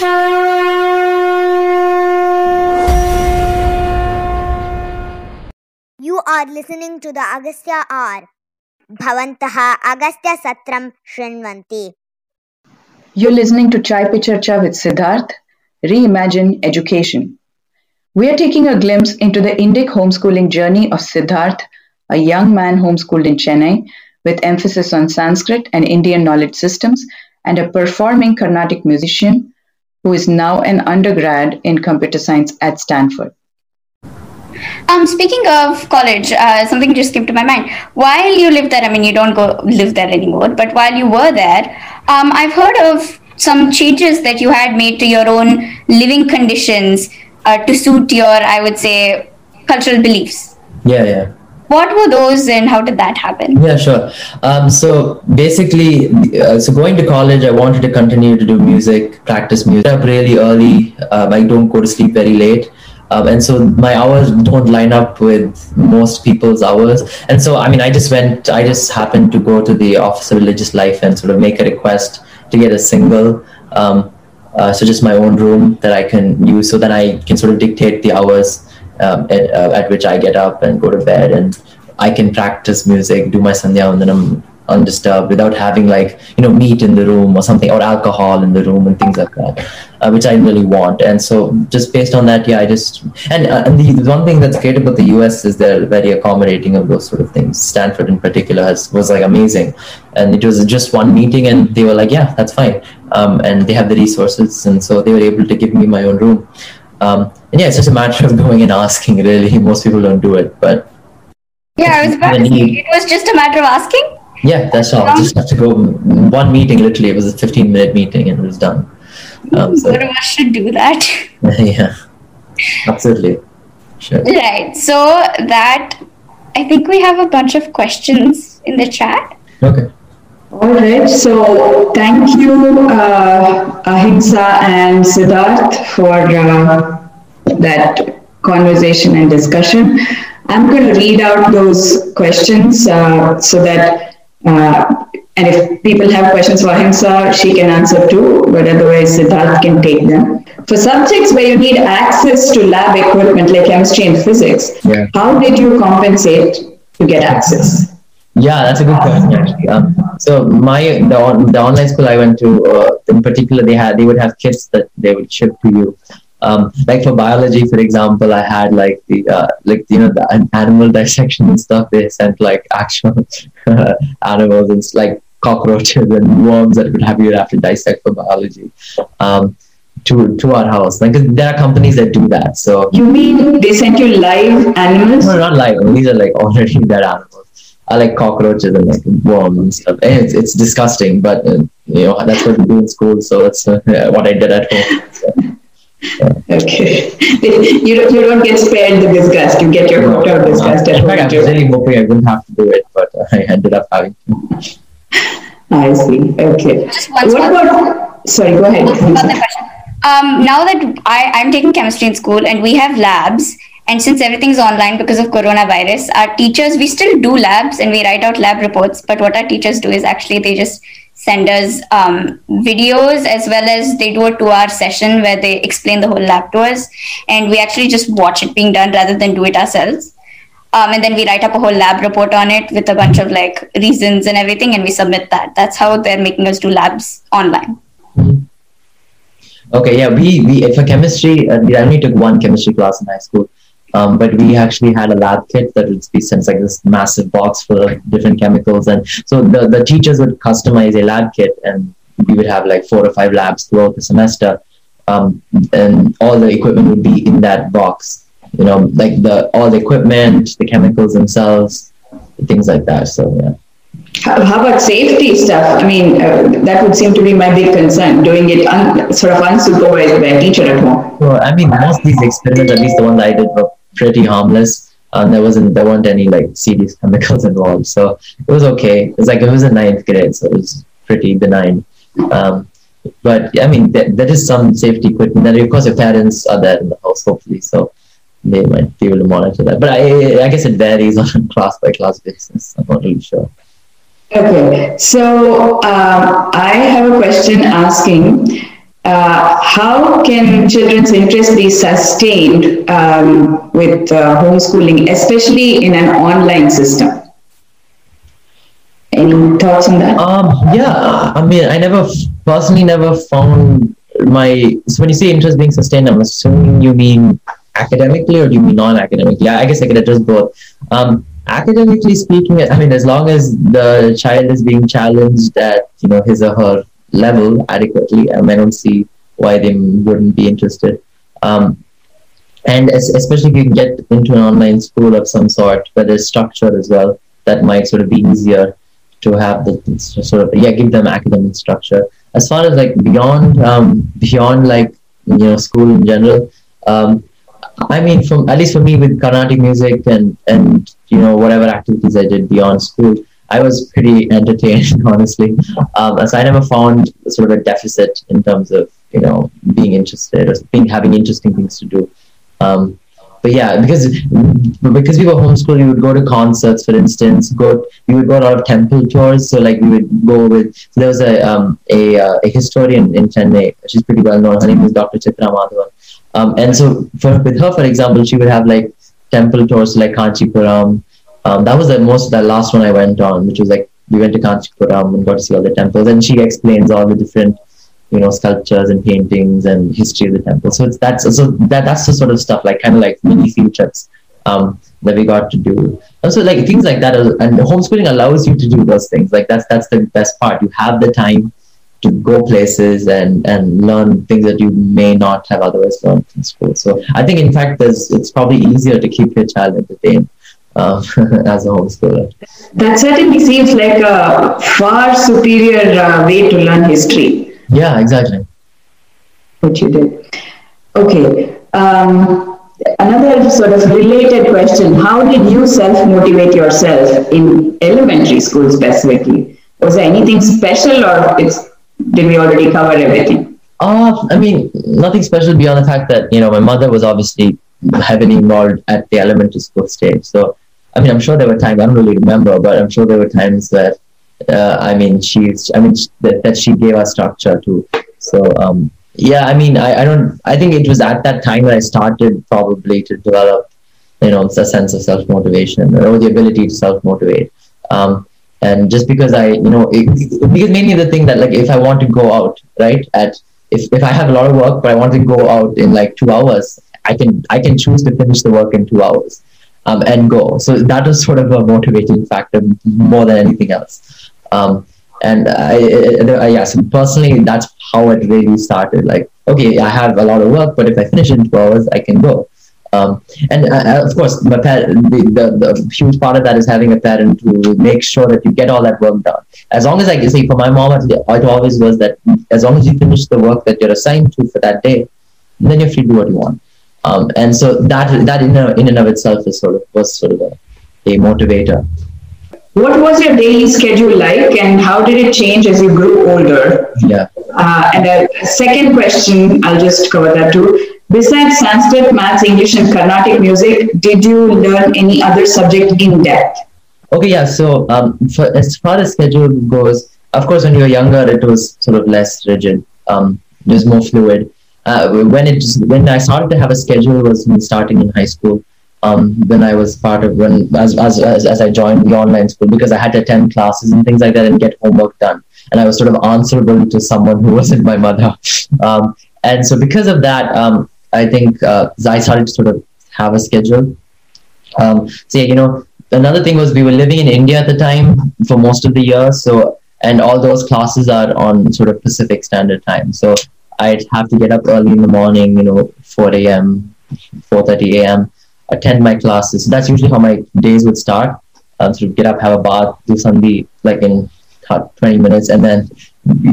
You are listening to the Agastya R. Bhavantaha Agastya Satram Shrinvanti. You're listening to Chai Pe with Siddharth, Reimagine Education. We are taking a glimpse into the Indic homeschooling journey of Siddharth, a young man homeschooled in Chennai with emphasis on Sanskrit and Indian knowledge systems, and a performing Carnatic musician who is now an undergrad in computer science at Stanford. Um, speaking of college, uh, something just came to my mind. While you lived there, I mean, you don't go live there anymore, but while you were there, um, I've heard of some changes that you had made to your own living conditions uh, to suit your, I would say, cultural beliefs. Yeah, yeah. What were those and how did that happen? Yeah, sure. Um, so basically, uh, so going to college, I wanted to continue to do music, practice music. Up really early. Um, I don't go to sleep very late. Um, and so my hours don't line up with most people's hours. And so, I mean, I just went, I just happened to go to the Office of Religious Life and sort of make a request to get a single. Um, uh, so just my own room that I can use so that I can sort of dictate the hours um, at, uh, at which I get up and go to bed and I can practice music, do my sandhya and then I'm undisturbed without having like you know meat in the room or something or alcohol in the room and things like that uh, which i really want. And so just based on that yeah i just and, uh, and the, one thing that's great about the us is they're very accommodating of those sort of things. Stanford in particular has was like amazing. And it was just one meeting and they were like yeah that's fine. Um, and they have the resources and so they were able to give me my own room um, and yeah it's just a matter of going and asking really most people don't do it but yeah i was about to say it was just a matter of asking yeah, that's all. Just have to go one meeting. Literally, it was a fifteen-minute meeting, and it was done. Um, so. One of us should do that. yeah, absolutely. Sure. Right. So that I think we have a bunch of questions in the chat. Okay. All right. So thank you, uh, Ahimsa and Siddharth, for uh, that conversation and discussion. I'm going to read out those questions uh, so that uh, and if people have questions for Ahimsa, she can answer too, but otherwise Siddharth can take them. For subjects where you need access to lab equipment like chemistry and physics, yeah. how did you compensate to get access? Yeah, that's a good question actually. Um, so my the, on, the online school I went to, uh, in particular, they had they would have kits that they would ship to you um, like for biology, for example, I had like the uh, like you know the animal dissection and stuff. They sent like actual animals and like cockroaches and worms that would have you have to dissect for biology. Um, to to our house. Like there are companies that do that. So you mean they sent you live animals? No, not live. These are like already dead animals. I like cockroaches and like worms and stuff. And it's, it's disgusting, but uh, you know that's what we do in school. So that's uh, what I did at home. So. Okay. you, don't, you don't get spared the disgust. You get your quota of disgust at home. I was really hoping I wouldn't have to do it, but I ended up having to. I see. Okay. Just one what about, sorry, go ahead. Um, now that I, I'm taking chemistry in school and we have labs, and since everything's online because of coronavirus, our teachers, we still do labs and we write out lab reports, but what our teachers do is actually they just send us um, videos as well as they do a two hour session where they explain the whole lab to us. And we actually just watch it being done rather than do it ourselves. Um, and then we write up a whole lab report on it with a bunch of like reasons and everything and we submit that. That's how they're making us do labs online. Mm-hmm. okay yeah we, we for chemistry uh, we only took one chemistry class in high school um, but we actually had a lab kit that would be sent like this massive box full of different chemicals. And so the, the teachers would customize a lab kit and we would have like four or five labs throughout the semester. Um, and all the equipment would be in that box, you know, like the, all the equipment, the chemicals themselves, things like that. So, yeah. How, how about safety stuff? I mean, uh, that would seem to be my big concern, doing it un, sort of unsupervised by a teacher at home. Well, I mean, most of these experiments, at least the ones I did, were pretty harmless. Um, there wasn't there weren't any like serious chemicals involved, so it was okay. It's like it was a ninth grade, so it was pretty benign. Um, but I mean, there, there is some safety equipment. And of course, your parents are there in the house, hopefully, so they might be able to monitor that. But I, I guess it varies on class by class basis. I'm not really sure. Okay, so um, I have a question asking uh, how can children's interest be sustained um, with uh, homeschooling, especially in an online system? Any thoughts on that? Um, yeah, I mean, I never personally never found my. So when you say interest being sustained, I'm assuming you mean academically or do you mean non-academically? I guess I could address both. Um, academically speaking, I mean, as long as the child is being challenged at you know his or her level adequately, um, I don't see why they wouldn't be interested. Um, and as, especially if you get into an online school of some sort where there's structure as well, that might sort of be easier to have the sort of yeah give them academic structure. As far as like beyond um, beyond like you know school in general, um, I mean, from at least for me with Carnatic music and and you know whatever activities I did beyond school, I was pretty entertained, honestly. Um, I never found sort of a deficit in terms of you know being interested or being having interesting things to do. Um, but yeah, because because we were homeschooled, we would go to concerts, for instance. Go, we would go a lot of temple tours. So like we would go with. So there was a um, a, uh, a historian in Chennai. She's pretty well known. Her name is Dr. Chitra Madhavan. Um, and so for, with her, for example, she would have like temple tours like Kanchipuram. Um, that was the most the last one I went on, which was like we went to Kanchipuram and got to see all the temples, and she explains all the different you know sculptures and paintings and history of the temple. So it's that's so that that's the sort of stuff like kind of like mini field trips um, that we got to do. Also like things like that and homeschooling allows you to do those things. Like that's that's the best part. You have the time to go places and and learn things that you may not have otherwise learned in school. So i think in fact there's it's probably easier to keep your child entertained um, as a homeschooler that certainly seems like a far superior uh, way to learn history yeah, exactly. What you did. Okay. Um, another sort of related question How did you self motivate yourself in elementary school specifically? Was there anything special or it's, did we already cover everything? Uh, I mean, nothing special beyond the fact that, you know, my mother was obviously heavily involved at the elementary school stage. So, I mean, I'm sure there were times, I don't really remember, but I'm sure there were times that uh, I mean, she's, I mean, that, that she gave us structure too. So, um, yeah, I mean, I, I don't, I think it was at that time that I started probably to develop, you know, a sense of self motivation or the ability to self motivate. Um, and just because I, you know, it, because mainly the thing that like if I want to go out, right, at if, if I have a lot of work, but I want to go out in like two hours, I can I can choose to finish the work in two hours um, and go. So that is sort of a motivating factor more than anything else. Um, and I, I, yes, personally, that's how it really started. Like, okay, I have a lot of work, but if I finish in two hours, I can go. Um, and uh, uh of course, my parent, the, the, the, huge part of that is having a parent to make sure that you get all that work done. As long as I can say, for my mom, it always was that as long as you finish the work that you're assigned to for that day, then you're free to do what you want. Um, and so that that in, a, in and of itself is sort of was sort of a, a motivator. What was your daily schedule like, and how did it change as you grew older? Yeah. Uh, and a second question, I'll just cover that too. Besides Sanskrit, Maths, English, and Carnatic music, did you learn any other subject in depth? Okay, yeah. So, um, for, as far as schedule goes, of course, when you were younger, it was sort of less rigid. Um, it was more fluid. Uh, when it when I started to have a schedule was starting in high school um, when I was part of when as, as, as, I joined the online school because I had to attend classes and things like that and get homework done. And I was sort of answerable to someone who wasn't my mother. Um, and so because of that, um, I think uh, I started to sort of have a schedule. Um, so yeah, you know, another thing was we were living in India at the time for most of the year. So and all those classes are on sort of Pacific Standard Time. So I'd have to get up early in the morning, you know, 4 a.m., 4:30 a.m attend my classes. That's usually how my days would start. Um, sort of get up, have a bath, do something like in 20 minutes, and then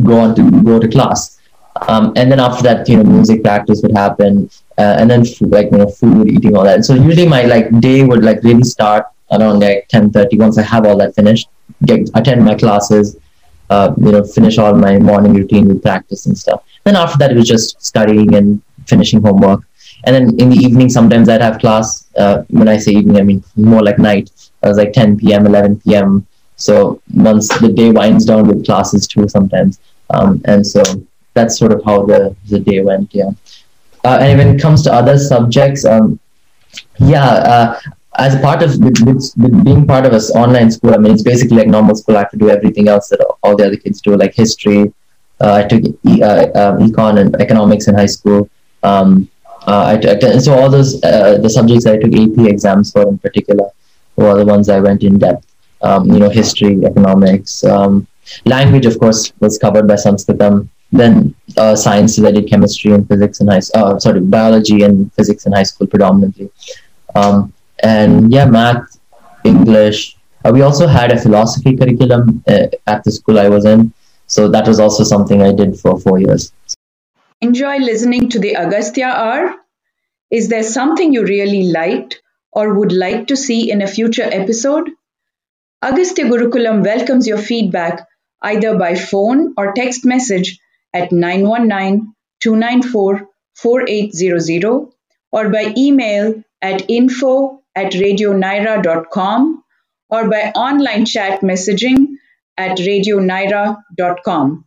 go on to go to class. Um, and then after that, you know, music practice would happen, uh, and then food, like you know, food, eating, all that. So usually my like day would like really start around like 10:30. Once I have all that finished, get attend my classes, uh, you know, finish all my morning routine with practice and stuff. Then after that, it was just studying and finishing homework and then in the evening sometimes i'd have class uh, when i say evening i mean more like night it was like 10 p.m 11 p.m so once the day winds down with classes too sometimes um, and so that's sort of how the the day went. Yeah. Uh, and when it comes to other subjects, um, yeah, uh, as part of with, with, with being part of an online school, I mean, it's basically like normal school. I have to do everything else that all the other kids do, like history. Uh, I took e- uh, um, econ and economics in high school. Um, uh, so all those uh, the subjects I took AP exams for in particular were the ones I went in depth. Um, you know, history, economics, um, language, of course, was covered by Sanskritam. Then uh, sciences, I did chemistry and physics in high. Uh, sorry, biology and physics in high school predominantly. Um, and yeah, math, English. Uh, we also had a philosophy curriculum uh, at the school I was in, so that was also something I did for four years. Enjoy listening to the Agastya R. Is there something you really liked or would like to see in a future episode? Agastya Gurukulam welcomes your feedback either by phone or text message at 919 294 4800 or by email at info at radionyra.com or by online chat messaging at radionyra.com.